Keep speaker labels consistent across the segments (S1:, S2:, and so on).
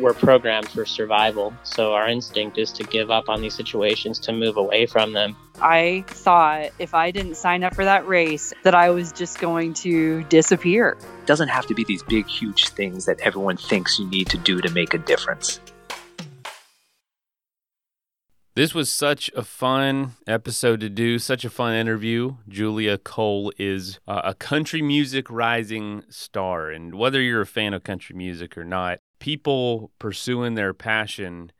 S1: we're programmed for survival. So our instinct is to give up on these situations, to move away from them.
S2: I thought if I didn't sign up for that race, that I was just going to disappear.
S3: It doesn't have to be these big, huge things that everyone thinks you need to do to make a difference.
S4: This was such a fun episode to do, such a fun interview. Julia Cole is uh, a country music rising star. And whether you're a fan of country music or not, people pursuing their passion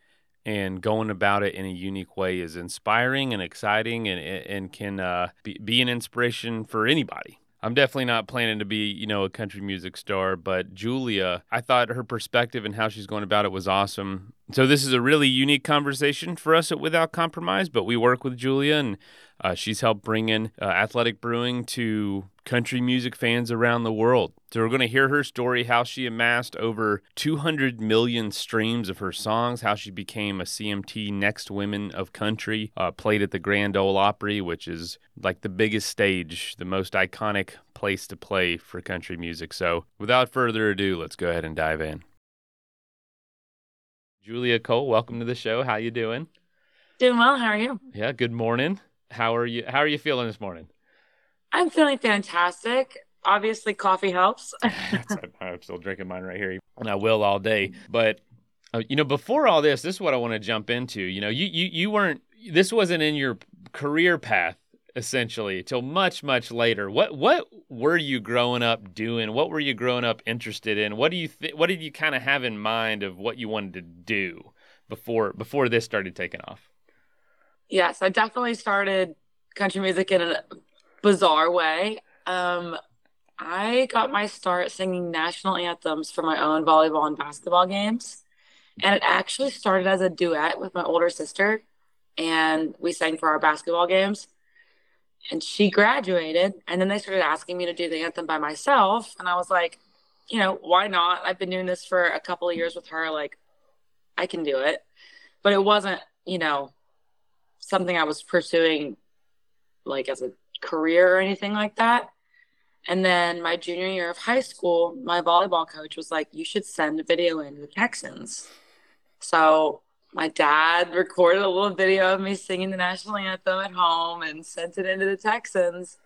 S4: and going about it in a unique way is inspiring and exciting and, and can uh, be, be an inspiration for anybody. I'm definitely not planning to be, you know, a country music star, but Julia, I thought her perspective and how she's going about it was awesome. So this is a really unique conversation for us at Without Compromise, but we work with Julia and uh, she's helped bring in uh, athletic brewing to country music fans around the world. So we're going to hear her story, how she amassed over 200 million streams of her songs, how she became a CMT Next Women of Country, uh, played at the Grand Ole Opry, which is like the biggest stage, the most iconic place to play for country music. So without further ado, let's go ahead and dive in. Julia Cole, welcome to the show. How you doing?
S5: Doing well. How are you?
S4: Yeah, good morning. How are you? How are you feeling this morning?
S5: I'm feeling fantastic. Obviously, coffee helps.
S4: I'm still drinking mine right here, and I will all day. But uh, you know, before all this, this is what I want to jump into. You know, you you you weren't. This wasn't in your career path essentially till much much later. What what were you growing up doing? What were you growing up interested in? What do you th- what did you kind of have in mind of what you wanted to do before before this started taking off?
S5: Yes, I definitely started country music in a bizarre way. Um, I got my start singing national anthems for my own volleyball and basketball games. And it actually started as a duet with my older sister. And we sang for our basketball games. And she graduated. And then they started asking me to do the anthem by myself. And I was like, you know, why not? I've been doing this for a couple of years with her. Like, I can do it. But it wasn't, you know, something I was pursuing like as a career or anything like that. And then my junior year of high school, my volleyball coach was like, You should send a video in to the Texans. So my dad recorded a little video of me singing the national anthem at home and sent it into the Texans.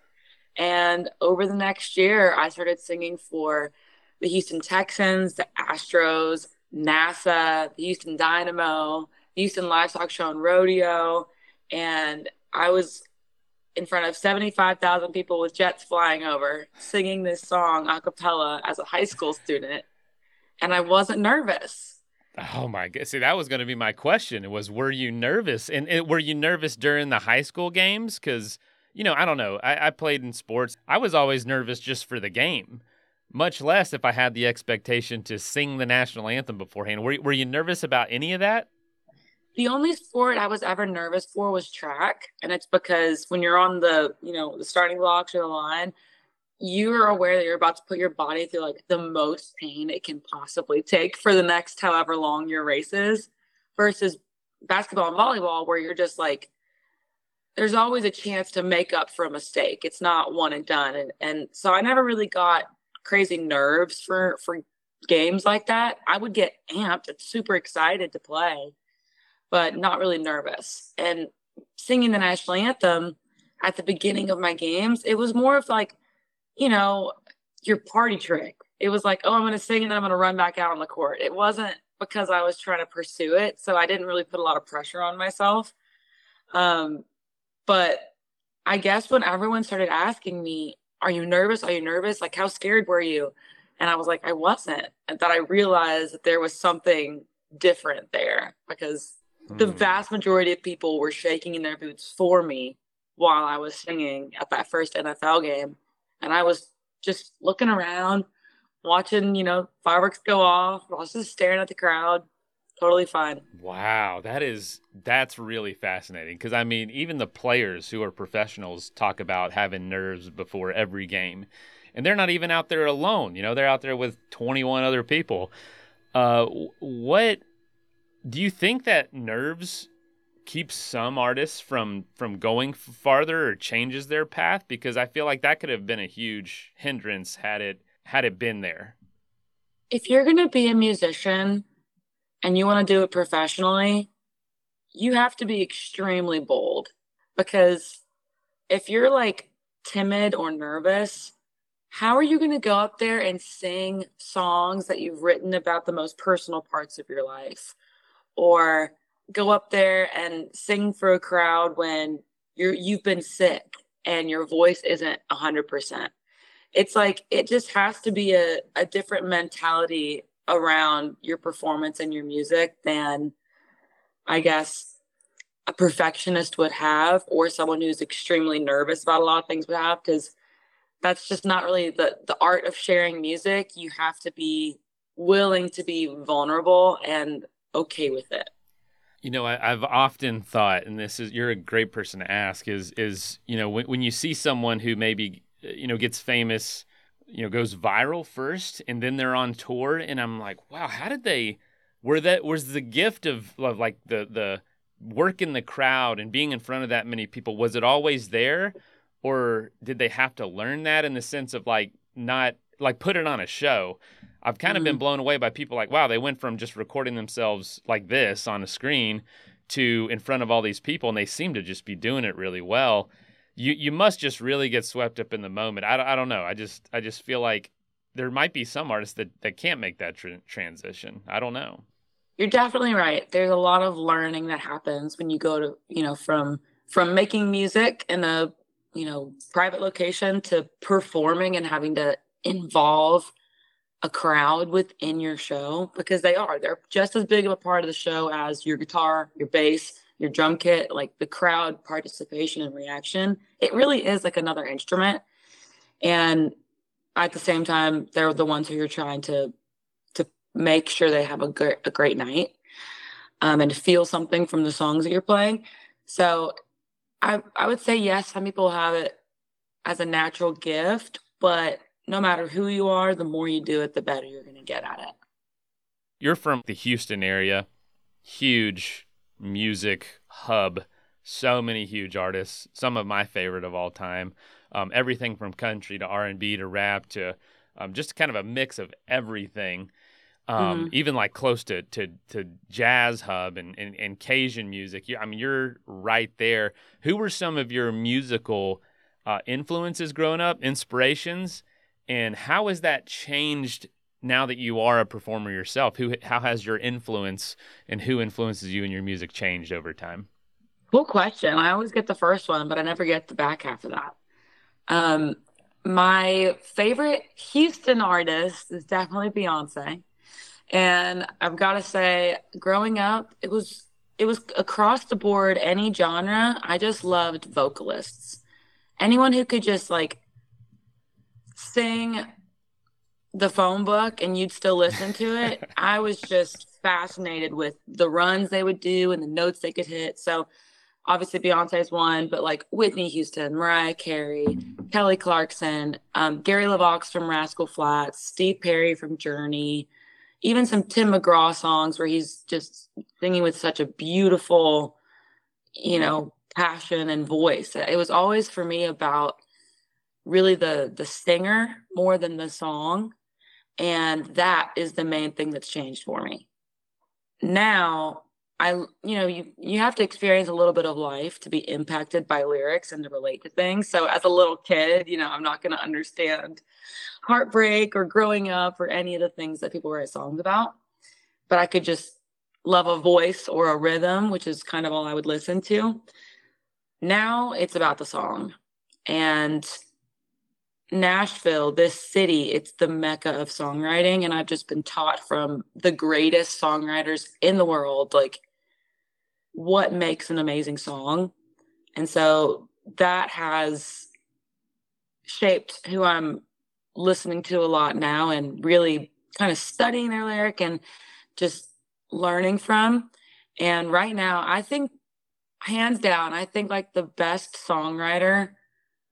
S5: And over the next year, I started singing for the Houston Texans, the Astros, NASA, the Houston Dynamo, Houston Livestock Show and Rodeo. And I was in front of 75,000 people with jets flying over, singing this song a cappella as a high school student. And I wasn't nervous.
S4: Oh my god! See, that was going to be my question. It was, were you nervous? And, and were you nervous during the high school games? Because you know, I don't know. I, I played in sports. I was always nervous just for the game, much less if I had the expectation to sing the national anthem beforehand. Were Were you nervous about any of that?
S5: The only sport I was ever nervous for was track. And it's because when you're on the, you know, the starting blocks or the line, you are aware that you're about to put your body through like the most pain it can possibly take for the next however long your race is versus basketball and volleyball where you're just like there's always a chance to make up for a mistake. It's not one and done. And and so I never really got crazy nerves for for games like that. I would get amped and super excited to play but not really nervous. And singing the national anthem at the beginning of my games, it was more of like, you know, your party trick. It was like, oh, I'm going to sing and then I'm going to run back out on the court. It wasn't because I was trying to pursue it. So I didn't really put a lot of pressure on myself. Um, but I guess when everyone started asking me, are you nervous? Are you nervous? Like, how scared were you? And I was like, I wasn't. And that I realized that there was something different there because the hmm. vast majority of people were shaking in their boots for me while I was singing at that first NFL game. And I was just looking around, watching, you know, fireworks go off. I was just staring at the crowd. Totally fine.
S4: Wow, that is that's really fascinating because I mean, even the players who are professionals talk about having nerves before every game. and they're not even out there alone. You know, they're out there with 21 other people. Uh, what do you think that nerves keeps some artists from from going farther or changes their path? Because I feel like that could have been a huge hindrance had it had it been there.
S5: If you're gonna be a musician and you want to do it professionally, you have to be extremely bold because if you're like timid or nervous, how are you going to go up there and sing songs that you've written about the most personal parts of your life? Or go up there and sing for a crowd when you're you've been sick and your voice isn't 100%. It's like it just has to be a, a different mentality around your performance and your music than I guess a perfectionist would have or someone who's extremely nervous about a lot of things would have because that's just not really the the art of sharing music you have to be willing to be vulnerable and okay with it.
S4: You know I, have often thought and this is you're a great person to ask is is you know when, when you see someone who maybe you know gets famous you know goes viral first and then they're on tour and i'm like wow how did they were that was the gift of, of like the the work in the crowd and being in front of that many people was it always there? Or did they have to learn that in the sense of like not like put it on a show i've kind of been mm-hmm. blown away by people like wow they went from just recording themselves like this on a screen to in front of all these people and they seem to just be doing it really well. You you must just really get swept up in the moment. I, I don't know. I just i just feel like there might be some artists that, that can't make that tr- transition. I don't know.
S5: You're definitely right. There's a lot of learning that happens when you go to, you know, from from making music in a, you know, private location to performing and having to involve a crowd within your show because they are. They're just as big of a part of the show as your guitar, your bass, your drum kit, like the crowd participation and reaction. It really is like another instrument. And at the same time, they're the ones who you're trying to to make sure they have a good a great night um, and feel something from the songs that you're playing. So I I would say yes, some people have it as a natural gift, but no matter who you are, the more you do it, the better you're going to get at it.
S4: You're from the Houston area, huge music hub, so many huge artists, some of my favorite of all time. Um, everything from country to R&B to rap to um, just kind of a mix of everything um, mm-hmm. even like close to to to jazz hub and, and, and Cajun music. You, I mean, you're right there. Who were some of your musical uh, influences growing up, inspirations, and how has that changed now that you are a performer yourself? Who how has your influence and who influences you in your music changed over time?
S5: Cool question. I always get the first one, but I never get the back half of that. Um, my favorite Houston artist is definitely Beyonce. And I've got to say, growing up, it was it was across the board, any genre. I just loved vocalists. Anyone who could just like sing the phone book and you'd still listen to it. I was just fascinated with the runs they would do and the notes they could hit. So obviously Beyonce's one, but like Whitney Houston, Mariah Carey, Kelly Clarkson, um, Gary LeVox from Rascal Flatts, Steve Perry from Journey, even some Tim McGraw songs where he's just singing with such a beautiful, you know, passion and voice. It was always for me about really the the singer more than the song. And that is the main thing that's changed for me. Now I, you know, you you have to experience a little bit of life to be impacted by lyrics and to relate to things. So as a little kid, you know, I'm not going to understand heartbreak or growing up or any of the things that people write songs about, but I could just love a voice or a rhythm, which is kind of all I would listen to. Now it's about the song. And Nashville, this city, it's the mecca of songwriting. And I've just been taught from the greatest songwriters in the world, like what makes an amazing song. And so that has shaped who I'm listening to a lot now and really kind of studying their lyric and just learning from. And right now, I think hands down, I think like the best songwriter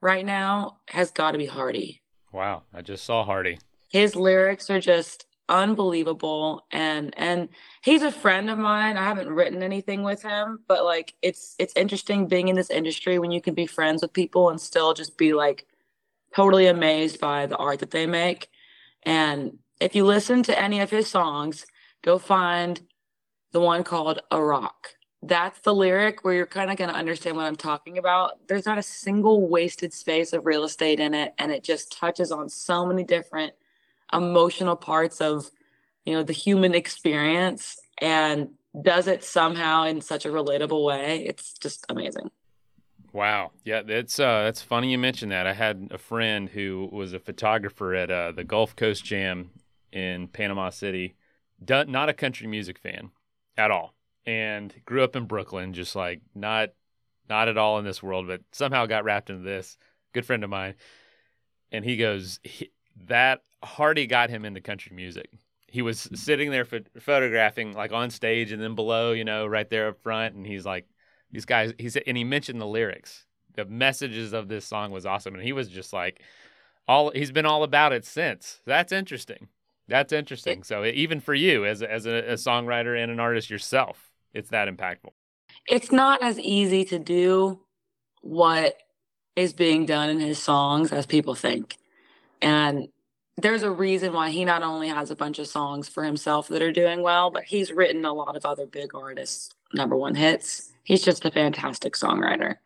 S5: right now has got to be Hardy.
S4: Wow, I just saw Hardy.
S5: His lyrics are just unbelievable and and he's a friend of mine. I haven't written anything with him, but like it's it's interesting being in this industry when you can be friends with people and still just be like totally amazed by the art that they make. And if you listen to any of his songs, go find the one called A Rock. That's the lyric where you're kind of going to understand what I'm talking about. There's not a single wasted space of real estate in it. And it just touches on so many different emotional parts of, you know, the human experience and does it somehow in such a relatable way. It's just amazing.
S4: Wow. Yeah, that's uh that's funny you mentioned that. I had a friend who was a photographer at uh, the Gulf Coast Jam in Panama City. Not a country music fan at all. And grew up in Brooklyn, just like not not at all in this world, but somehow got wrapped into this. Good friend of mine. And he goes, he, that Hardy got him into country music. He was hmm. sitting there photographing like on stage and then below, you know, right there up front. And he's like, these guys, he said, and he mentioned the lyrics. The messages of this song was awesome. And he was just like, all he's been all about it since. That's interesting. That's interesting. So even for you as as a, a songwriter and an artist yourself, it's that impactful.
S5: It's not as easy to do what is being done in his songs as people think. And there's a reason why he not only has a bunch of songs for himself that are doing well, but he's written a lot of other big artists' number one hits. He's just a fantastic songwriter.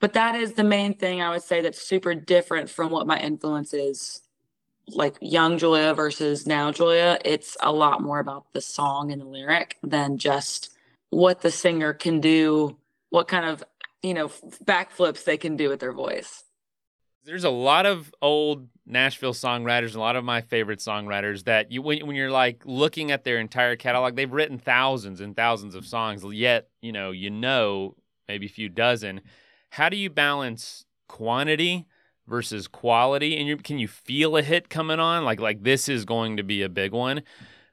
S5: But that is the main thing I would say that's super different from what my influence is. Like young Julia versus now Julia, it's a lot more about the song and the lyric than just what the singer can do, what kind of, you know, backflips they can do with their voice.
S4: There's a lot of old Nashville songwriters, a lot of my favorite songwriters that you when, when you're like looking at their entire catalog, they've written thousands and thousands of songs, yet, you know, you know maybe a few dozen. How do you balance quantity versus quality? And you can you feel a hit coming on? Like like this is going to be a big one?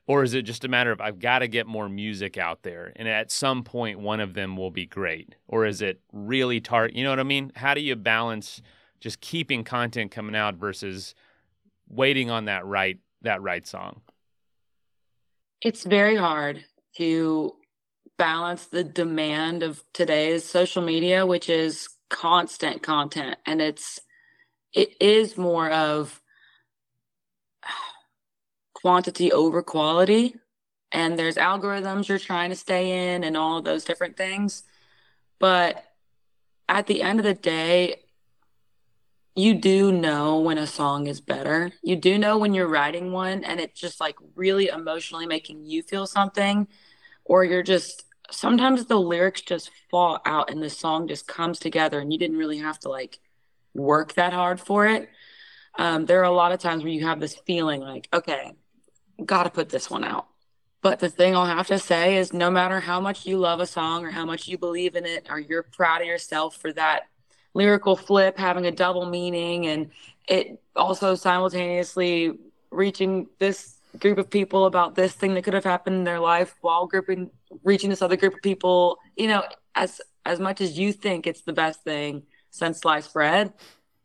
S4: Or is it just a matter of I've got to get more music out there and at some point one of them will be great? Or is it really tart you know what I mean? How do you balance just keeping content coming out versus waiting on that right that right song?
S5: It's very hard to balance the demand of today's social media, which is constant content, and it's it is more of quantity over quality. And there's algorithms you're trying to stay in and all of those different things. But at the end of the day, you do know when a song is better. You do know when you're writing one and it's just like really emotionally making you feel something, or you're just sometimes the lyrics just fall out and the song just comes together and you didn't really have to like work that hard for it. Um, there are a lot of times where you have this feeling like, okay, got to put this one out. But the thing I'll have to say is no matter how much you love a song or how much you believe in it or you're proud of yourself for that lyrical flip having a double meaning and it also simultaneously reaching this group of people about this thing that could have happened in their life while grouping reaching this other group of people you know as as much as you think it's the best thing since sliced bread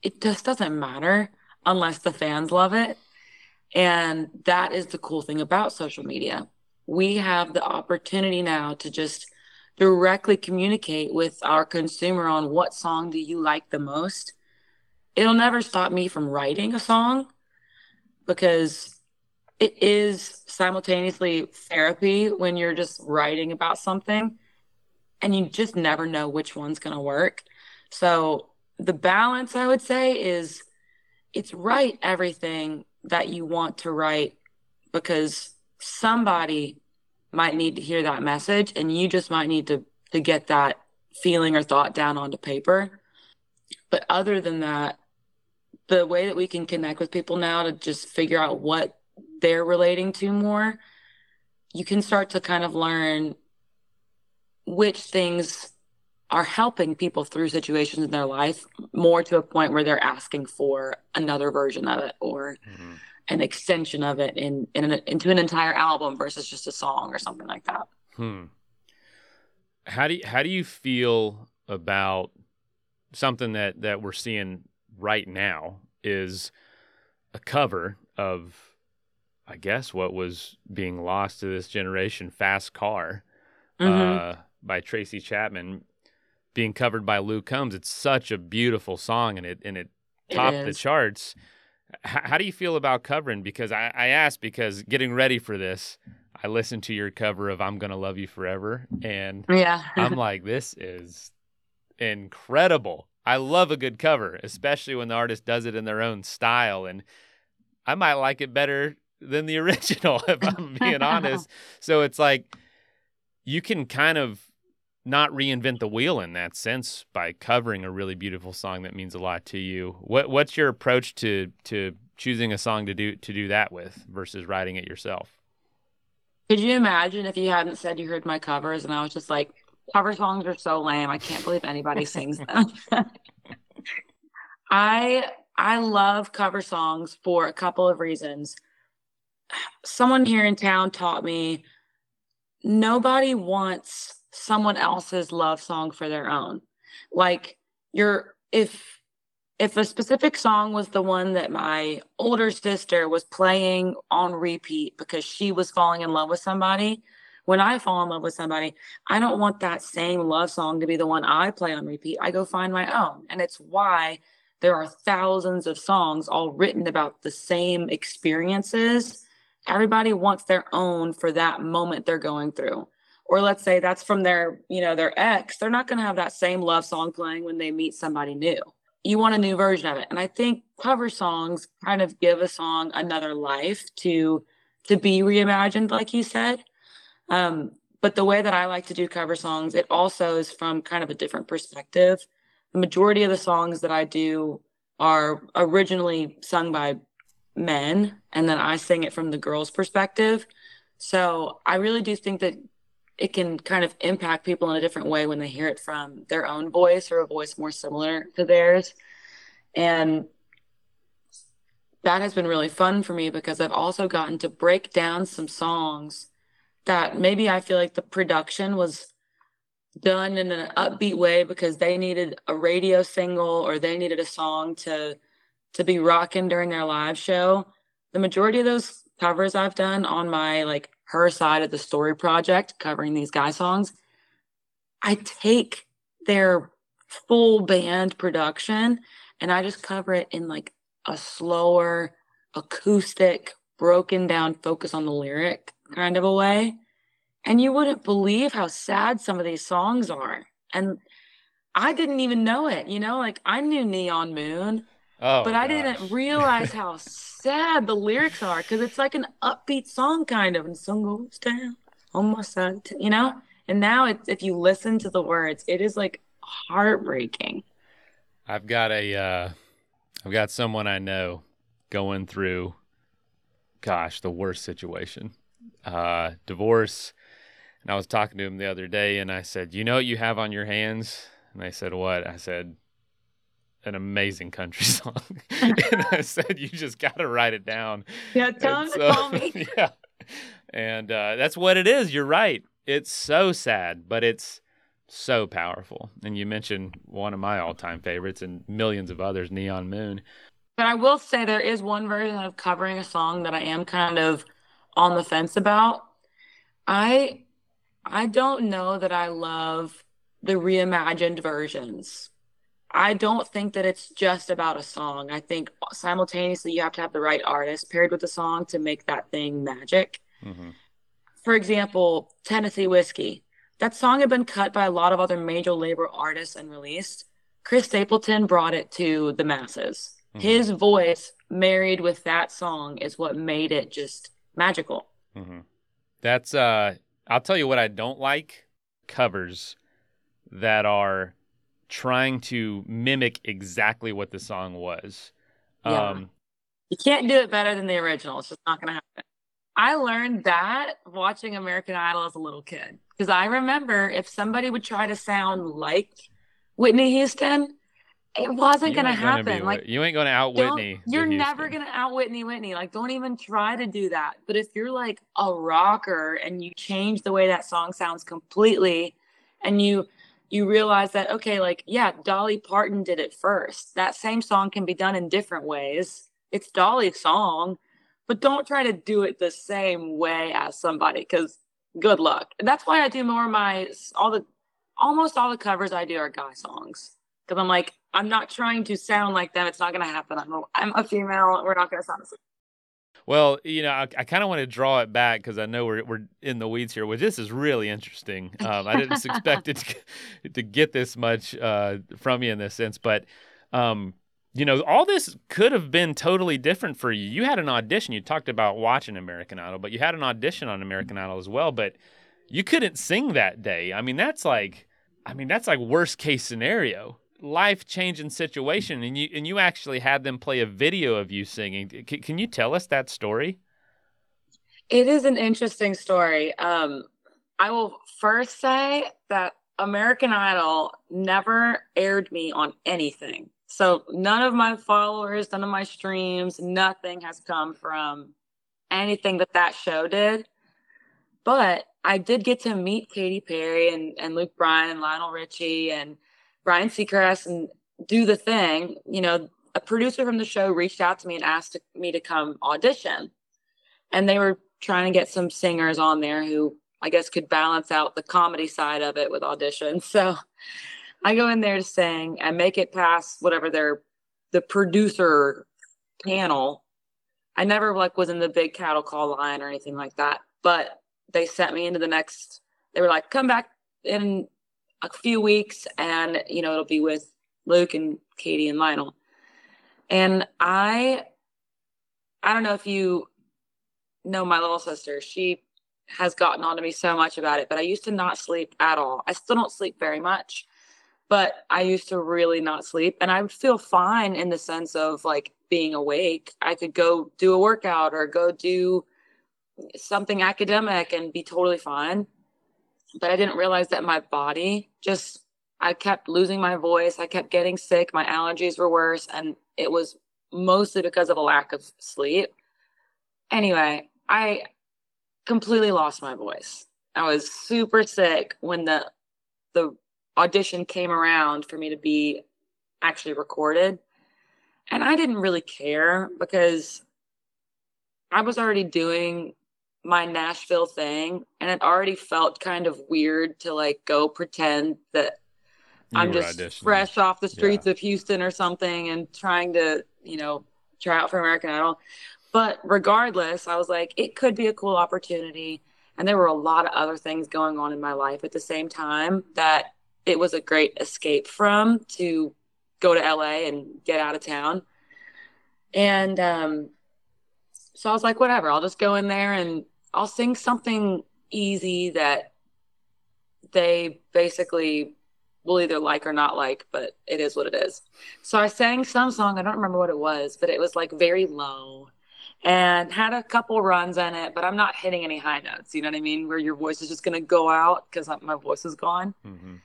S5: it just doesn't matter unless the fans love it and that is the cool thing about social media. We have the opportunity now to just directly communicate with our consumer on what song do you like the most. It'll never stop me from writing a song because it is simultaneously therapy when you're just writing about something and you just never know which one's going to work. So the balance i would say is it's write everything that you want to write because somebody might need to hear that message and you just might need to to get that feeling or thought down onto paper. But other than that the way that we can connect with people now to just figure out what they're relating to more you can start to kind of learn which things are helping people through situations in their life more to a point where they're asking for another version of it or mm-hmm an extension of it in, in an, into an entire album versus just a song or something like that.
S4: Hmm. How do you, how do you feel about something that that we're seeing right now is a cover of, I guess, what was being lost to this generation, "Fast Car,"
S5: Mhm.
S4: uh, by Tracy Chapman, being covered by Luke Combs. It's such a beautiful song, and it and it
S5: It
S4: topped the charts. H- how do you feel about covering? Because I, I asked because getting ready for this, I listened to your cover of "I'm Gonna Love You Forever," and
S5: Yeah.
S4: I'm like, this is incredible. I love a good cover, especially when the artist does it in their own style. And I might like it better than the original, if I'm being honest. So it's like you can kind of not reinvent the wheel in that sense by covering a really beautiful song that means a lot to you. What what's your approach to to choosing a song to do to do that with versus writing it yourself?
S5: Could you imagine if you hadn't said you heard my covers and I was just like, cover songs are so lame. I can't believe anybody sings them. I I love cover songs for a couple of reasons. Someone here in town taught me nobody wants someone else's love song for their own. Like you're if if a specific song was the one that my older sister was playing on repeat because she was falling in love with somebody, when I fall in love with somebody, I don't want that same love song to be the one I play on repeat. I go find my own. And it's why there are thousands of songs all written about the same experiences. Everybody wants their own for that moment they're going through. Or let's say that's from their, you know, their ex. They're not going to have that same love song playing when they meet somebody new. You want a new version of it. And I think cover songs kind of give a song another life to to be reimagined like you said. Um, but the way that I like to do cover songs, it also is from kind of a different perspective. The majority of the songs that I do are originally sung by men, and then I sing it from the girl's perspective. So I really do think that it can kind of impact people in a different way when they hear it from their own voice or a voice more similar to theirs. And that has been really fun for me because I've also gotten to break down some songs that maybe I feel like the production was done in an upbeat way because they needed a radio single or they needed a song to to be rocking during their live show. The majority of those covers I've done on my like her side of the story project covering these guy songs, I take their full band production and I just cover it in like a slower acoustic broken down focus on the lyric kind of a way. And you wouldn't believe how sad some of these songs are. And i didn't even know it you know? Like i knew neon moon
S4: Oh,
S5: but i
S4: gosh.
S5: didn't realize how sad the lyrics are because it's like an upbeat song kind of and the sun goes down on my side you know and now it's if you listen to the words it is like heartbreaking
S4: I've got a uh I've got someone I know going through gosh, the worst situation. Uh divorce. And I was talking to him the other day and I said, "You know what you have on your hands?" And they said, "What?" I said, "An amazing country song." and I said, "You just got to write it down."
S5: yeah tell
S4: And
S5: him to call me
S4: yeah. And uh, that's what it is. You're right. It's so sad, but it's so powerful. And you mentioned one of my all time favorites and millions of others, Neon Moon.
S5: But I will say there is one version of covering a song that I am kind of on the fence about. I I don't know that I love the reimagined versions. I don't think that it's just about a song. I think simultaneously you have to have the right artist paired with the song to make that thing magic.
S4: Mm-hmm.
S5: For example, Tennessee Whiskey. That song had been cut by a lot of other major label artists and released. Chris Stapleton brought it to the masses.
S4: Mhm.
S5: His voice married with that song is what made it just magical.
S4: Mm-hmm. That's, uh, I'll tell you what I don't like covers that are trying to mimic exactly what the song was.
S5: Yeah.
S4: Um,
S5: You can't do it better than the original. It's just not going to happen. I learned that watching American Idol as a little kid because I remember if somebody would try to sound like Whitney Houston, it wasn't going to
S4: ain't gonna
S5: happen. Like
S4: you ain't going to out Whitney.
S5: You're never gonna out Whitney Whitney. Like, don't even try to do that. But if you're like a rocker and you change the way that song sounds completely, and you you realize that okay, like yeah, Dolly Parton did it first. That same song can be done in different ways. it's Dolly's song, but don't try to do it the same way as somebody because good luck. That's why I do more of my all the almost all the covers I do are guy songs because I'm like I'm not trying to sound like them. It's not going to happen. I'm a, I'm a female. We're not going to sound the same.
S4: Well, you know, I, I kind of want to draw it back because I know we're we're in the weeds here. Which this is really interesting. Um, I didn't expect it to, to get this much uh, from you in this sense, but um, you know, all this could have been totally different for you. You had an audition. You talked about watching American Idol, but you had an audition on American Idol as well. But you couldn't sing that day. I mean, that's like, I mean, that's like worst case scenario life changing situation, and you and you actually had them play a video of you singing. C- can you tell us that story?
S5: It is an interesting story. Um, I will first say that American Idol never aired me on anything. So none of my followers, none of my streams, nothing has come from anything that that show did. But I did get to meet Katy Perry and, and Luke Bryan and Lionel Richie and Ryan Seacrest and do the thing, you know, a producer from the show reached out to me and asked me to come audition. And they were trying to get some singers on there who I guess could balance out the comedy side of it with auditions. So I go in there to sing and make it past whatever their the producer panel. I never like was in the big cattle call line or anything like that. But they sent me into the next they were like, come back in a few weeks and you know it'll be with luke and Katy and lionel. And i i don't know if you know my little sister. She has gotten on to me so much about it but i used to not sleep at all. I still don't sleep very much but i used to really not sleep and i would feel fine in the sense of like being awake. I could go do a workout or go do something academic and be totally fine but I didn't realize that my body just I kept losing my voice. I kept getting sick. My allergies were worse. And it was mostly because of a lack of sleep. Anyway, I completely lost my voice. I was super sick when the the audition came around for me to be actually recorded. And I didn't really care because I was already doing my Nashville thing and it already felt kind of weird to like go pretend that you I'm just fresh off the streets yeah. of Houston or something and trying to, you know, try out for American Idol. But regardless, I was like, it could be a cool opportunity. And there were a lot of other things going on in my life at the same time that it was a great escape from to go to LA and get out of town. And um, so I was like, whatever, I'll just go in there and I'll sing something easy that they basically will either like or not like, but it is what it is. So I sang some song, I don't remember what it was, but it was like very low and had a couple runs in it, but I'm not hitting any high notes, you know what I mean? Where your voice is just going to go out because my voice is gone. Mm-hmm.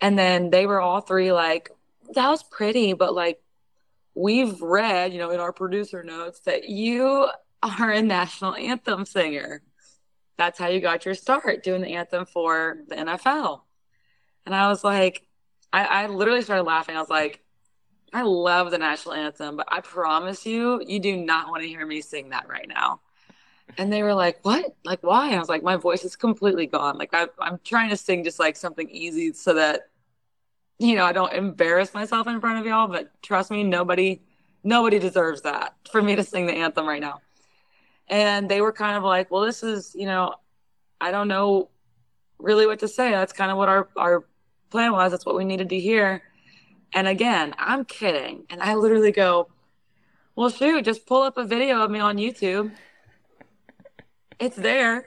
S5: And then they were all three like, that was pretty, but like, we've read, you know, in our producer notes that you are a national anthem singer. That's how you got your start doing the anthem for the NFL. And I was like, I, I literally started laughing. I was like, I love the national anthem, but I promise you, you do not want to hear me sing that right now. And they were like, What? Like, why? I was like, My voice is completely gone. Like, I, I'm trying to sing just like something easy so that, you know, I don't embarrass myself in front of y'all. But trust me, nobody, nobody deserves that for me to sing the anthem right now and they were kind of like, well, this is, you know, I don't know really what to say. That's kind of what our, our plan was. That's what we needed to hear. And again, I'm kidding. And I literally go, well, shoot, just pull up a video of me on YouTube. It's there.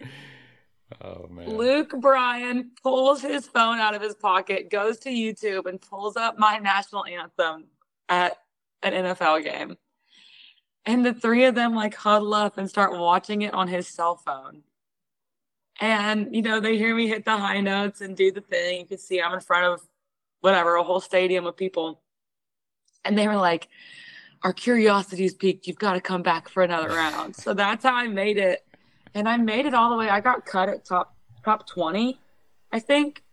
S4: Oh, man.
S5: Luke Bryan pulls his phone out of his pocket, goes to YouTube, and pulls up my national anthem at an NFL game. And the three of them like huddle up and start watching it on his cell phone. And, you know, they hear me hit the high notes and do the thing. You can see I'm in front of whatever, a whole stadium of people. And they were like, Our curiosity's piqued. You've got to come back for another round. so that's how I made it. And I made it all the way. I got cut at top top 20, I think.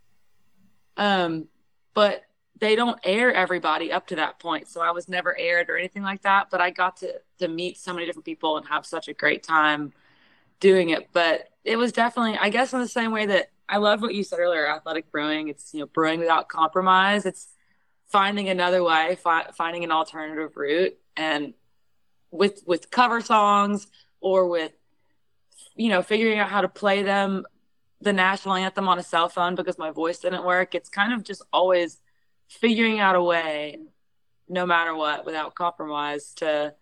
S5: Um, but they don't air everybody up to that point. So I was never aired or anything like that, but I got to to meet so many different people and have such a great time doing it. But it was definitely, I guess, in the same way that I love what you said earlier, athletic brewing. It's you know brewing without compromise. It's finding another way, fi- finding an alternative route, and with with cover songs or with you know figuring out how to play them the national anthem on a cell phone because my voice didn't work. It's kind of just always figuring out a way, no matter what, without compromise, to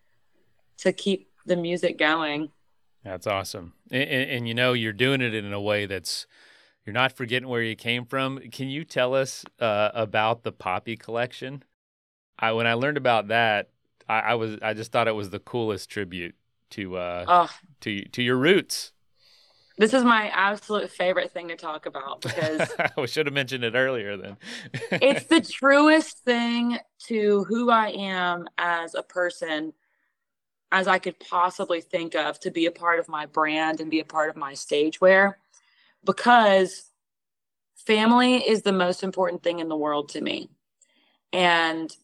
S5: to keep the music going.
S4: That's awesome, and, and, and you know you're doing it in a way that's you're not forgetting where you came from. Can you tell us uh, about the Poppy collection? I when I learned about that, I, I, was I just thought it was the coolest tribute to uh,
S5: oh.
S4: to to your roots.
S5: This is my absolute favorite thing to talk about because
S4: I should have mentioned it earlier then.
S5: it's the truest thing to who I am as a person as I could possibly think of to be a part of my brand and be a part of my stage wear because family is the most important thing in the world to me. And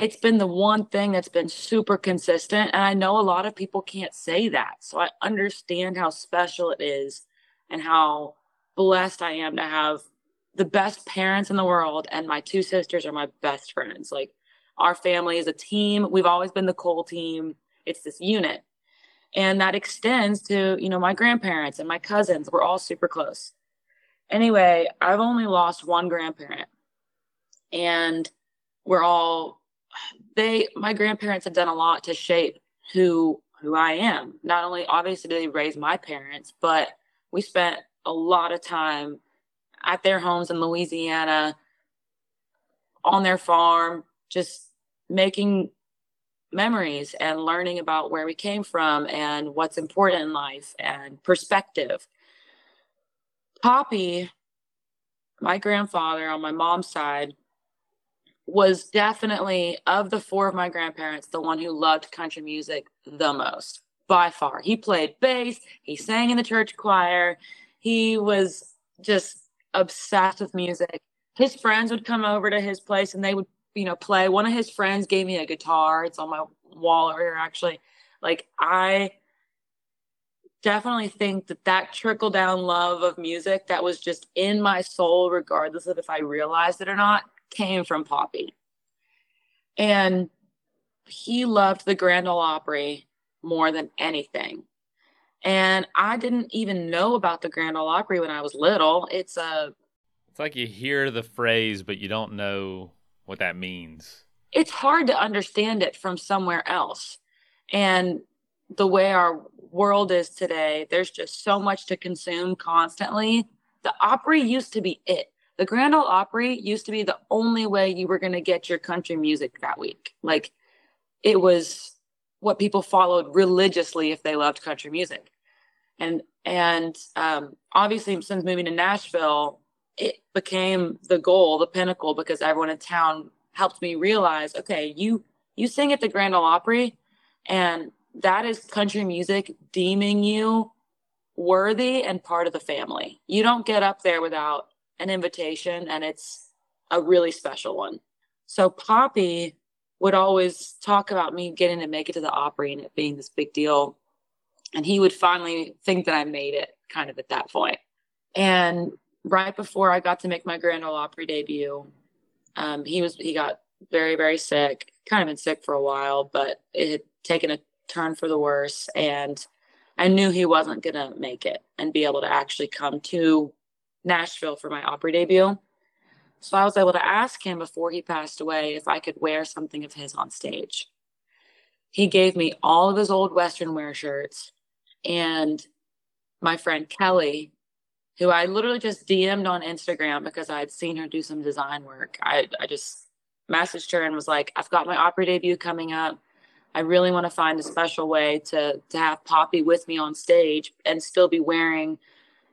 S5: it's been the one thing that's been super consistent. And I know a lot of people can't say that. So I understand how special it is and how blessed I am to have the best parents in the world. And my two sisters are my best friends. Like our family is a team. We've always been the Cole team. It's this unit. And that extends to, you know, my grandparents and my cousins. We're all super close. Anyway, I've only lost one grandparent. And we're all they my grandparents have done a lot to shape who who I am. Not only obviously did they raise my parents, but we spent a lot of time at their homes in Louisiana on their farm just making memories and learning about where we came from and what's important in life and perspective. Poppy, my grandfather on my mom's side, was definitely of the four of my grandparents the one who loved country music the most by far. He played bass, he sang in the church choir, he was just obsessed with music. His friends would come over to his place and they would, you know, play. One of his friends gave me a guitar. It's on my wall over here actually. Like I definitely think that that trickle down love of music that was just in my soul regardless of if I realized it or not came from Poppy. And he loved the Grand Ole Opry more than anything. And I didn't even know about the Grand Ole Opry when I was little. It's a
S4: It's like you hear the phrase but you don't know what that means.
S5: It's hard to understand it from somewhere else. And the way our world is today, there's just so much to consume constantly. The Opry used to be it the Grand Ole Opry used to be the only way you were going to get your country music that week. Like it was what people followed religiously if they loved country music. And and um, obviously since moving to Nashville, it became the goal, the pinnacle, because everyone in town helped me realize, okay, you you sing at the Grand Ole Opry, and that is country music deeming you worthy and part of the family. You don't get up there without an invitation and it's a really special one. So Poppy would always talk about me getting to make it to the Opry and it being this big deal. And he would finally think that I made it kind of at that point. And right before I got to make my Grand Ole Opry debut, um, he was he got very very sick. Kind of been sick for a while, but it had taken a turn for the worse, and I knew he wasn't gonna make it and be able to actually come to Nashville for my Opry debut. So I was able to ask him before he passed away if I could wear something of his on stage. He gave me all of his old Western wear shirts and my friend Kelly, who I literally just DM'd on Instagram because I had seen her do some design work. I, I just messaged her and was like, I've got my Opry debut coming up. I really want to find a special way to to have Poppy with me on stage and still be wearing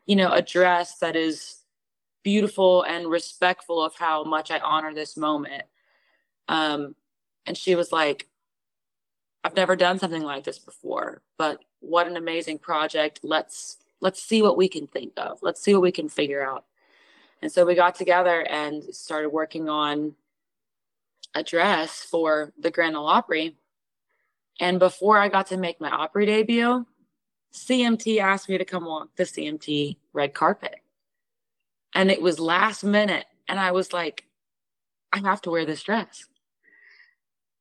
S5: you know, a dress that is beautiful and respectful of how much I honor this moment. Um, and she was like, I've never done something like this before, but what an amazing project. Let's let's see what we can think of. Let's see what we can figure out. And so we got together and started working on a dress for the Grand Ole Opry. And before I got to make my Opry debut, CMT asked me to come walk the CMT red carpet. And it was last minute. And I was like, I have to wear this dress.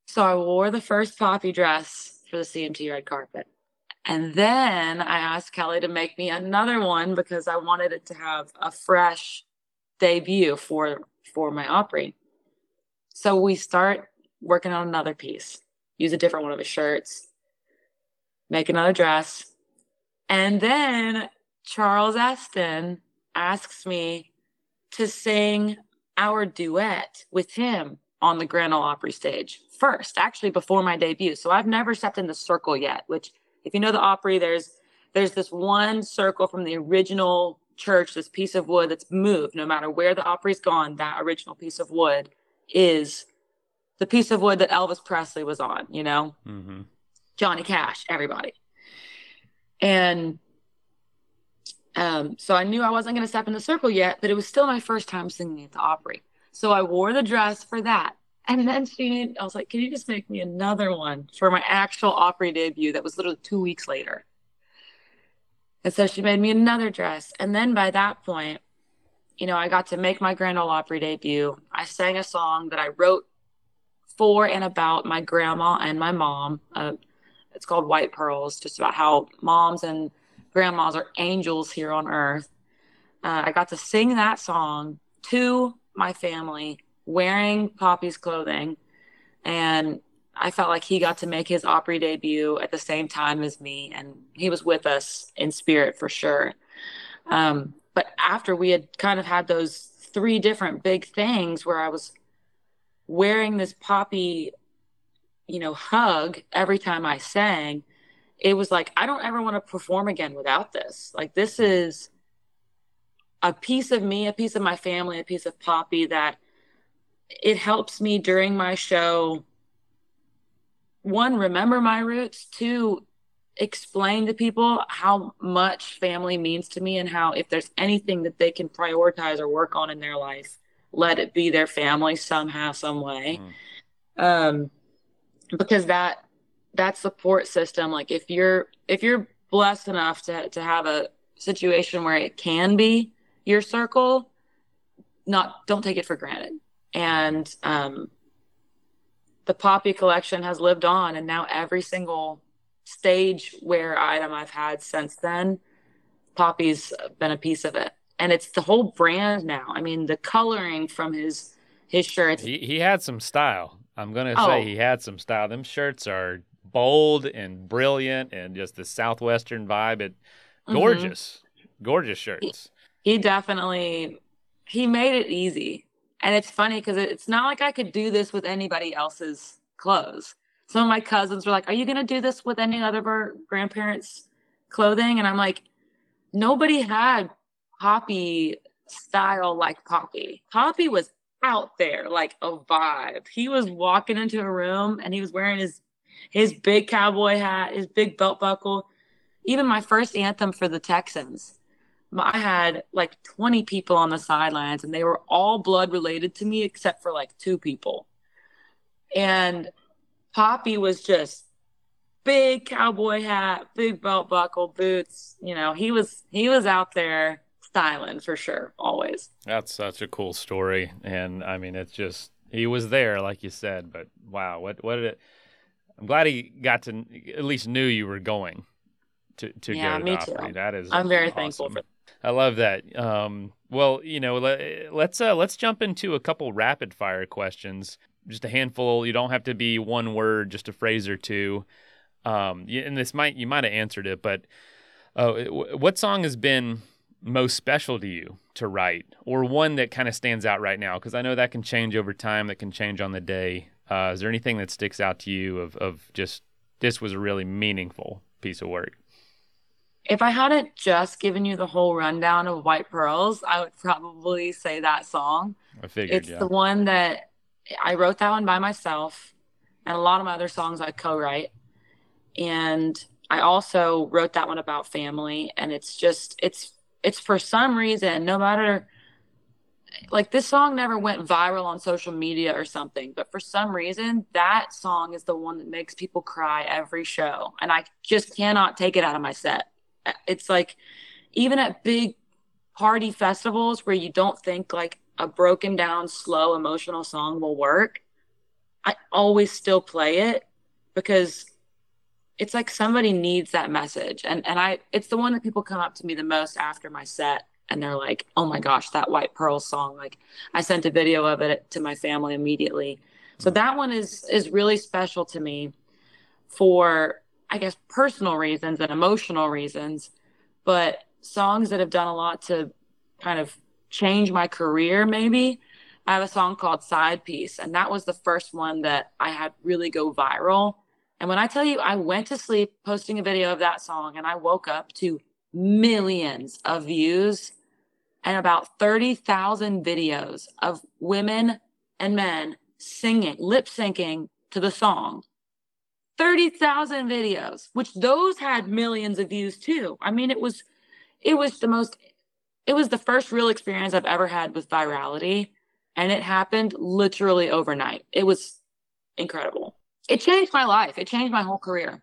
S5: So I wore the first poppy dress for the CMT red carpet. And then I asked Kelly to make me another one because I wanted it to have a fresh debut for for my Opry. So we start working on another piece. Use a different one of his shirts. Make another dress. And then Charles Esten asks me to sing our duet with him on the Grand Ole Opry stage first, actually before my debut. So I've never stepped in the circle yet, which if you know the Opry, there's there's this one circle from the original church, this piece of wood that's moved. No matter where the Opry's gone, that original piece of wood is the piece of wood that Elvis Presley was on, you know?
S4: Mm-hmm.
S5: Johnny Cash, everybody. And um, so I knew I wasn't going to step in the circle yet, but it was still my first time singing at the Opry. So I wore the dress for that. And then she, I was like, can you just make me another one for my actual Opry debut that was literally two weeks later? And so she made me another dress. And then by that point, you know, I got to make my Grand Ole Opry debut. I sang a song that I wrote for and about my grandma and my mom. It's called White Pearls, just about how moms and grandmas are angels here on earth. Uh, I got to sing that song to my family wearing Poppy's clothing. And I felt like he got to make his Opry debut at the same time as me. And he was with us in spirit for sure. Um, but after we had kind of had those three different big things where I was wearing this Poppy, you know, hug every time I sang, it was like, I don't ever want to perform again without this. Like, this is a piece of me, a piece of my family, a piece of Poppy that it helps me during my show one remember my roots two explain to people how much family means to me and how if there's anything that they can prioritize or work on in their life let it be their family somehow some way mm. um because that that support system like if you're if you're blessed enough to to have a situation where it can be your circle not don't take it for granted and um, the Poppy collection has lived on, and now every single stage wear item I've had since then, Poppy's been a piece of it, and it's the whole brand now. I mean, the coloring from his his shirts.
S4: He he had some style. I'm gonna oh. say he had some style. Them shirts are bold and brilliant, and just the southwestern vibe. It gorgeous, mm-hmm. gorgeous shirts.
S5: He, he definitely he made it easy and it's funny because it's not like I could do this with anybody else's clothes. Some of my cousins were like, Are you going to do this with any other of our grandparents' clothing? And I'm like, Nobody had Poppy style like Poppy. Poppy was out there like a vibe. He was walking into a room and he was wearing his his big cowboy hat, his big belt buckle. Even my first anthem for the Texans, I had like 20 people on the sidelines and they were all blood related to me except for like two people. And Poppy was just big cowboy hat, big belt buckle, boots, you know, he was he was out there styling for sure, always.
S4: That's such a cool story and I mean it's just he was there like you said, but wow, what what did it I'm glad he got to at least knew you were going to to yeah, go to me Opry. Too. That is
S5: I'm very
S4: awesome.
S5: thankful for
S4: I love that. Um, well, you know, let, let's uh, let's jump into a couple rapid fire questions. Just a handful. You don't have to be one word, just a phrase or two. Um, and this might you might have answered it, but uh, what song has been most special to you to write, or one that kind of stands out right now? Because I know that can change over time. That can change on the day. Uh, is there anything that sticks out to you of of just this was a really meaningful piece of work?
S5: if I hadn't just given you the whole rundown of White Pearls, I would probably say that song.
S4: I figured,
S5: it's
S4: yeah.
S5: the one that I wrote that one by myself, and a lot of my other songs I co-write. And I also wrote that one about family, and it's just it's it's for some reason, no matter like this song never went viral on social media or something, but for some reason, that song is the one that makes people cry every show. And I just cannot take it out of my set. It's like, even at big party festivals where you don't think like a broken down, slow, emotional song will work, I always still play it because it's like somebody needs that message. And and I it's the one that people come up to me the most after my set and they're like, "Oh my gosh, that White Pearl song!" Like, I sent a video of it to my family immediately. So that one is is really special to me for, I guess, personal reasons and emotional reasons, but songs that have done a lot to kind of change my career. Maybe I have a song called "Side Piece," and that was the first one that I had really go viral. And when I tell you, I went to sleep posting a video of that song, and I woke up to millions of views and about 30,000 videos of women and men singing, lip syncing to the song. 30,000 videos, which those had millions of views too. I mean, it was, it was the most, it was the first real experience I've ever had with virality. And it happened literally overnight. It was incredible. It changed my life. It changed my whole career.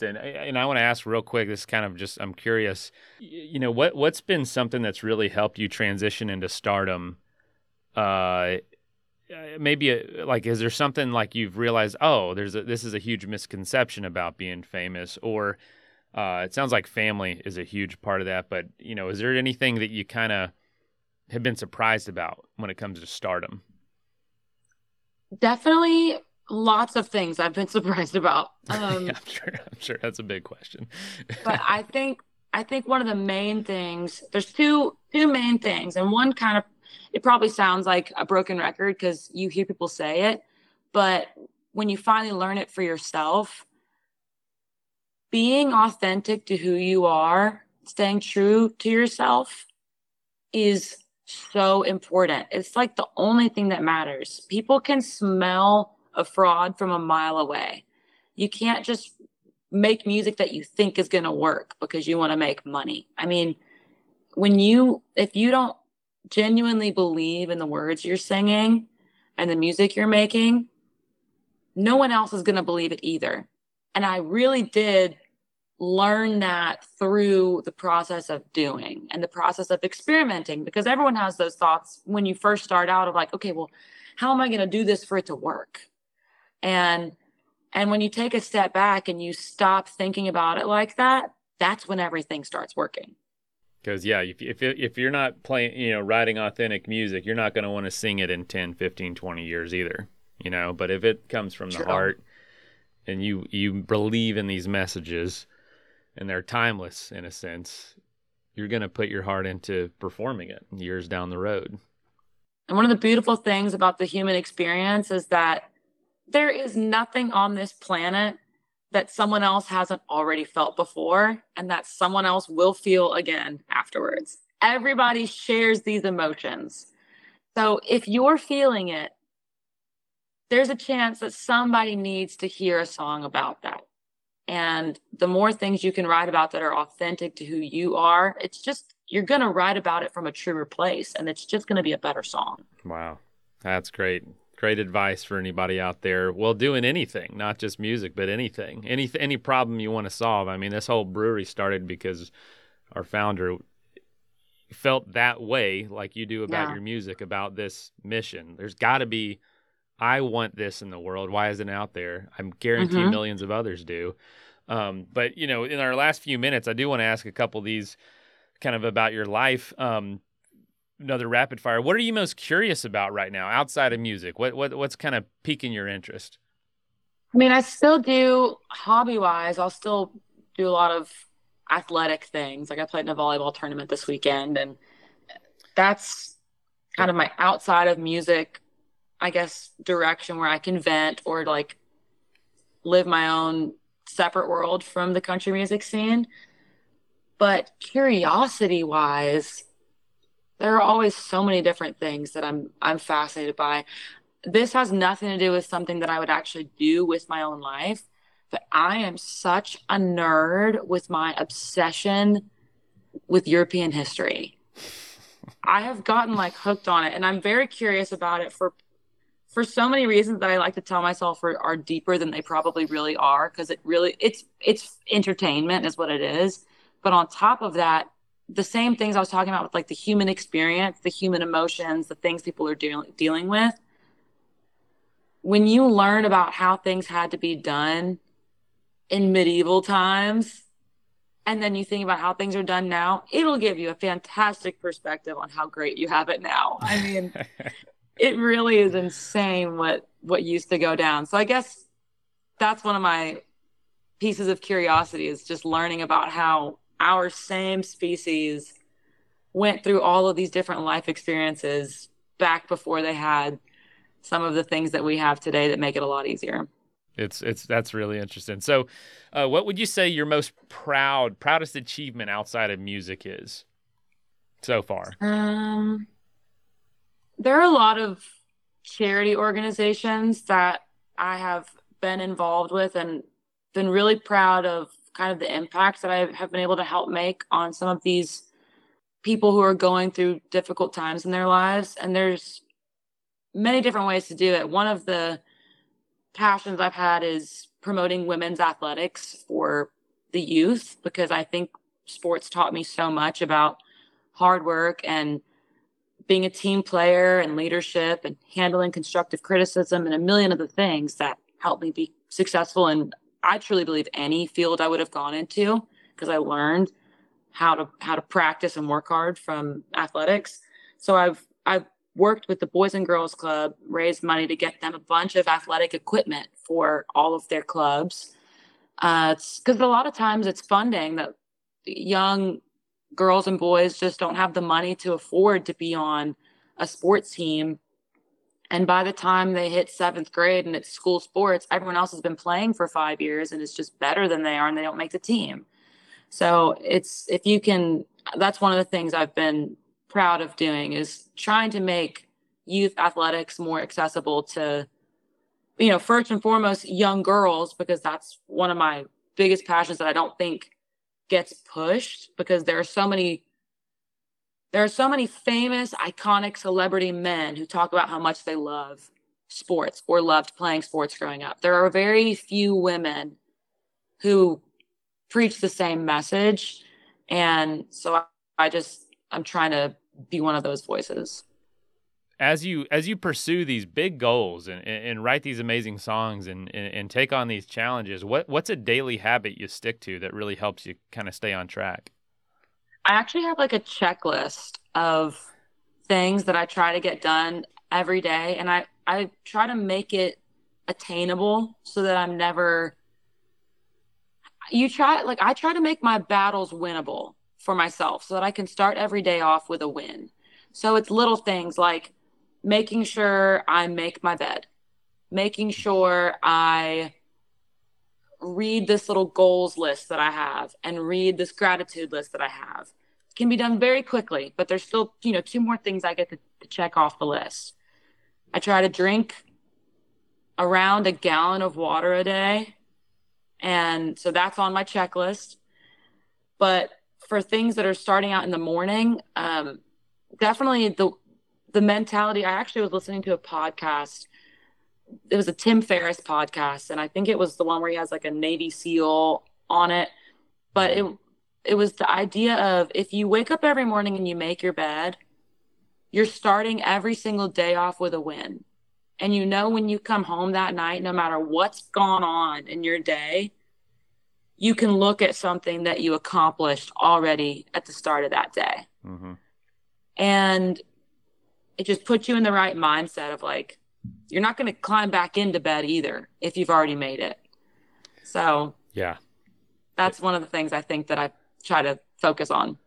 S4: And, and I want to ask real quick. This kind of just I'm curious. You know what what's been something that's really helped you transition into stardom? Uh, maybe a, like is there something like you've realized? Oh, there's a, this is a huge misconception about being famous, or uh, it sounds like family is a huge part of that. But you know, is there anything that you kind of have been surprised about when it comes to stardom?
S5: Definitely lots of things I've been surprised about. Um,
S4: yeah, I'm sure. I'm sure that's a big question.
S5: but I think I think one of the main things there's two two main things, and one kind of it probably sounds like a broken record because you hear people say it, but when you finally learn it for yourself, being authentic to who you are, staying true to yourself, is so important. It's like the only thing that matters. People can smell a fraud from a mile away. You can't just make music that you think is going to work because you want to make money. I mean, when you, if you don't genuinely believe in the words you're singing and the music you're making, no one else is going to believe it either. And I really did learn that through the process of doing and the process of experimenting because everyone has those thoughts when you first start out of like, okay, well, how am I going to do this for it to work? And and when you take a step back and you stop thinking about it like that, that's when everything starts working.
S4: Because yeah, if if if you're not playing, you know, writing authentic music, you're not going to want to sing it in 10, 15, 20 years either, you know, but if it comes from True. the heart and you you believe in these messages and they're timeless in a sense, you're going to put your heart into performing it years down the road.
S5: And one of the beautiful things about the human experience is that there is nothing on this planet that someone else hasn't already felt before and that someone else will feel again afterwards. Everybody shares these emotions. So if you're feeling it, there's a chance that somebody needs to hear a song about that. And the more things you can write about that are authentic to who you are, it's just, you're going to write about it from a truer place and it's just going to be a better song.
S4: Wow. That's great great advice for anybody out there. Well, doing anything, not just music, but anything, any any problem you want to solve. I mean, this whole brewery started because our founder felt that way, like you do about yeah. your music, about this mission. There's got to be. I want this in the world. Why isn't it out there? I'm guarantee mm-hmm. millions of others do. Um, but you know, in our last few minutes, I do want to ask a couple of these kind of about your life. Um, another rapid fire. What are you most curious about right now outside of music? What what what's kind of piquing your interest?
S5: I mean, I still do hobby wise. I'll still do a lot of athletic things. Like I played in a volleyball tournament this weekend, and that's kind of my outside of music, I guess, direction where I can vent or like live my own separate world from the country music scene. But curiosity wise, there are always so many different things that I'm I'm fascinated by. This has nothing to do with something that I would actually do with my own life, but I am such a nerd with my obsession with European history. I have gotten like hooked on it and I'm very curious about it for for so many reasons that I like to tell myself are, are deeper than they probably really are because it really it's it's entertainment is what it is. But on top of that, the same things I was talking about with like the human experience, the human emotions, the things people are dealing dealing with. When you learn about how things had to be done in medieval times, and then you think about how things are done now, it'll give you a fantastic perspective on how great you have it now. I mean, it really is insane what what used to go down. So I guess that's one of my pieces of curiosity is just learning about how our same species went through all of these different life experiences back before they had some of the things that we have today that make it a lot easier.
S4: It's it's that's really interesting. So, uh, what would you say your most proud proudest achievement outside of music is so far?
S5: Um, there are a lot of charity organizations that I have been involved with and been really proud of kind of the impacts that I have been able to help make on some of these people who are going through difficult times in their lives. And there's many different ways to do it. One of the passions I've had is promoting women's athletics for the youth because I think sports taught me so much about hard work and being a team player and leadership and handling constructive criticism and a million other things that helped me be successful in I truly believe any field I would have gone into because I learned how to how to practice and work hard from athletics. So I've I've worked with the Boys and Girls Club, raised money to get them a bunch of athletic equipment for all of their clubs. Because uh, a lot of times it's funding that young girls and boys just don't have the money to afford to be on a sports team. And by the time they hit seventh grade and it's school sports, everyone else has been playing for five years and is just better than they are and they don't make the team. So it's if you can, that's one of the things I've been proud of doing is trying to make youth athletics more accessible to you know first and foremost young girls because that's one of my biggest passions that i don't think gets pushed because there are so many there are so many famous iconic celebrity men who talk about how much they love sports or loved playing sports growing up. There are very few women who preach the same message and so I, I just i'm trying to be one of those voices.
S4: As you as you pursue these big goals and, and, write these amazing songs and, and, and, take on these challenges what what's a daily habit you stick to that really helps you kind of stay on track
S5: i actually have like a checklist of things that i try to get done every day and i i try to make it attainable so that i'm never you try like i try to make my battles winnable for myself so that I can start every day off with a win. So it's little things like making sure I make my bed, making sure I read this little goals list that I have and read this gratitude list that I have. Can be done very quickly, but there's still, you know, two more things I get to, to check off the list. I try to drink around a gallon of water a day. And so that's on my checklist. But for things that are starting out in the morning, um, definitely the the mentality. I actually was listening to a podcast. It was a Tim Ferriss podcast, and I think it was the one where he has like a Navy SEAL on it. But it it was the idea of if you wake up every morning and you make your bed, you're starting every single day off with a win. And you know when you come home that night, no matter what's gone on in your day, you can look at something that you accomplished already at the start of that day. Mm-hmm. And it just puts you in the right mindset of like, you're not going to climb back into bed either if you've already made it. So,
S4: yeah,
S5: that's one of the things I think that I try to focus on.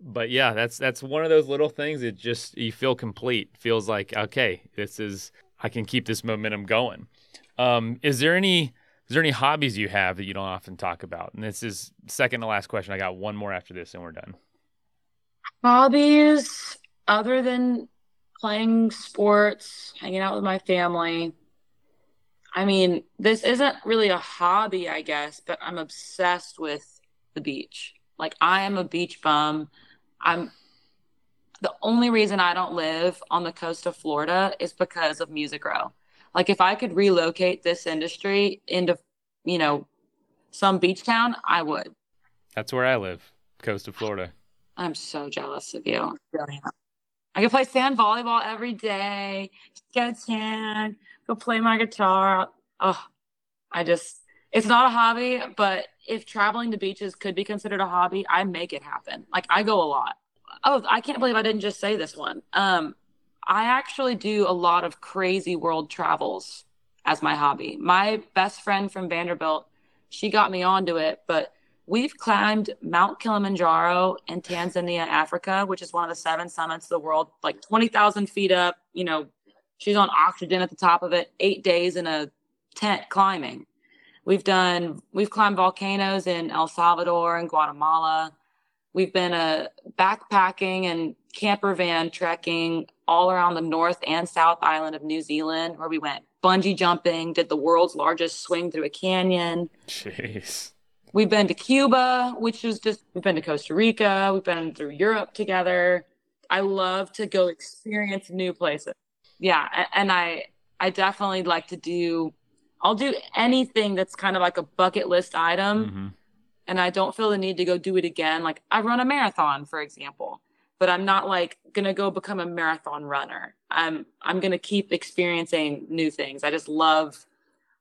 S4: But yeah, that's that's one of those little things that just you feel complete. Feels like okay, this is I can keep this momentum going. Um, is there any is there any hobbies you have that you don't often talk about? And this is second to last question. I got one more after this, and we're done.
S5: Hobbies other than playing sports, hanging out with my family. I mean, this isn't really a hobby, I guess, but I'm obsessed with the beach. Like I am a beach bum. I'm The only reason I don't live on the coast of Florida is because of Music Row. Like if I could relocate this industry into, you know, some beach town, I would.
S4: That's where I live, coast of Florida.
S5: I'm so jealous of you. I could play sand volleyball every day, get a tan, go play my guitar. Oh, I just, it's not a hobby, but if traveling to beaches could be considered a hobby, I make it happen. Like I go a lot. Oh, I can't believe I didn't just say this one. Um, I actually do a lot of crazy world travels as my hobby. My best friend from Vanderbilt, she got me onto it, but we've climbed Mount Kilimanjaro in Tanzania, Africa, which is one of the seven summits of the world, like 20,000 feet up. You know, she's on oxygen at the top of it, eight days in a tent climbing. We've done, we've climbed volcanoes in El Salvador and Guatemala. We've been a uh, backpacking and camper van trekking all around the north and south island of New Zealand, where we went bungee jumping, did the world's largest swing through a canyon.
S4: Jeez.
S5: We've been to Cuba, which is just, we've been to Costa Rica, we've been through Europe together. I love to go experience new places. Yeah. And I, I definitely like to do, I'll do anything that's kind of like a bucket list item. Mm-hmm. And I don't feel the need to go do it again. Like I run a marathon, for example, but I'm not like gonna go become a marathon runner. I'm, I'm gonna keep experiencing new things. I just love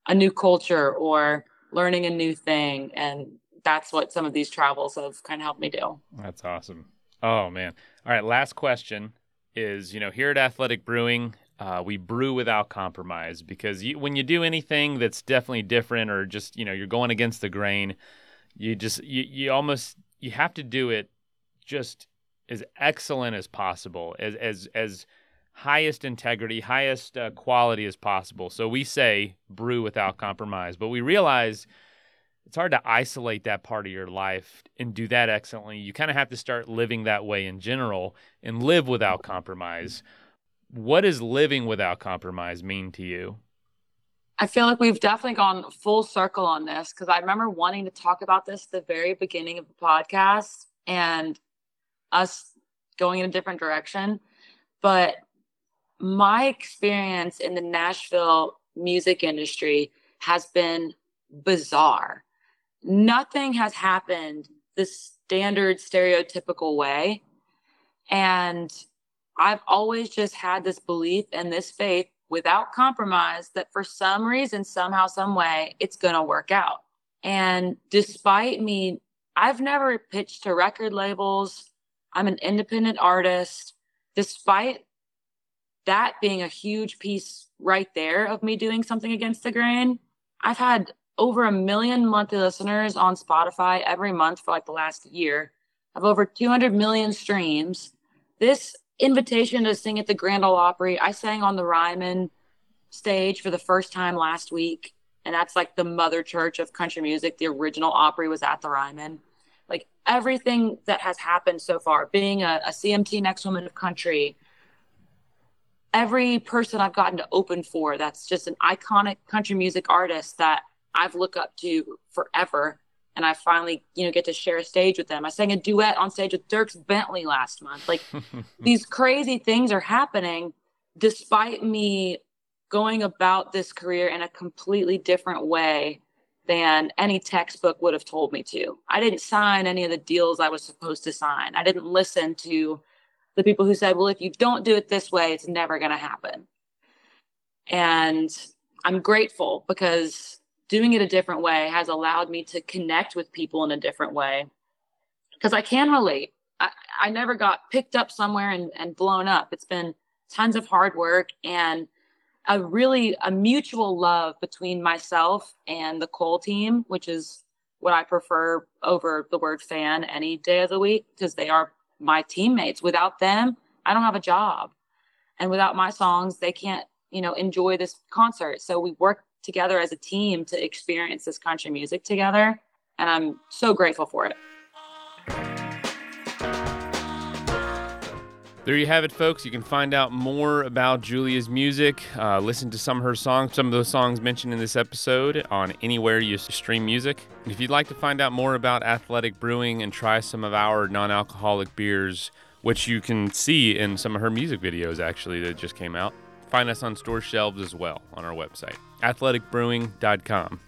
S5: a new culture or, learning a new thing. And that's what some of these travels have kind of helped me do.
S4: That's awesome. Oh, man. All right. Last question is you know, here at Athletic Brewing, uh, we brew without compromise because you, when you do anything that's definitely different or just, you know, you're going against the grain, you just, you, you almost, you have to do it just as excellent as possible, as, as, as, highest integrity, highest uh, quality as possible. So we say brew without compromise, but we realize it's hard to isolate that part of your life and do that excellently. You kind of have to start living that way in general and live without compromise. What does living without compromise mean to you?
S5: I feel like we've definitely gone full circle on this because I remember wanting to talk about this the very beginning of the podcast and us going in a different direction. But my experience in the Nashville music industry has been bizarre. Nothing has happened the standard stereotypical way. And I've always just had this belief and this faith without compromise that for some reason, somehow, some way, it's going to work out. And despite me, I've never pitched to record labels. I'm an independent artist. Despite that being a huge piece right there of me doing something against the grain. I've had over a million monthly listeners on Spotify every month for like the last year. I've over 200 million streams. This invitation to sing at the Grand Ole Opry, I sang on the Ryman stage for the first time last week. And that's like the mother church of country music. The original Opry was at the Ryman. Like everything that has happened so far, being a, a CMT Next Woman of Country, every person I've gotten to open for that's just an iconic country music artist that I've looked up to forever. And I finally, you know, get to share a stage with them. I sang a duet on stage with Dierks Bentley last month. Like these crazy things are happening despite me going about this career in a completely different way than any textbook would have told me to. I didn't sign any of the deals I was supposed to sign. I didn't listen to the people who said, well, if you don't do it this way, it's never going to happen. And I'm grateful because doing it a different way has allowed me to connect with people in a different way because I can relate. I, I never got picked up somewhere and, and blown up. It's been tons of hard work and a really a mutual love between myself and the Cole team, which is what I prefer over the word fan any day of the week because they are my teammates. Without them, I don't have a job. And without my songs, they can't, you know, enjoy this concert. So we work together as a team to experience this country music together. And I'm so grateful for it.
S4: There you have it, folks. You can find out more about Julia's music, uh, listen to some of her songs, some of those songs mentioned in this episode on anywhere you stream music. And if you'd like to find out more about Athletic Brewing and try some of our non alcoholic beers, which you can see in some of her music videos actually that just came out. Find us on store shelves as well on our website, athleticbrewing.com.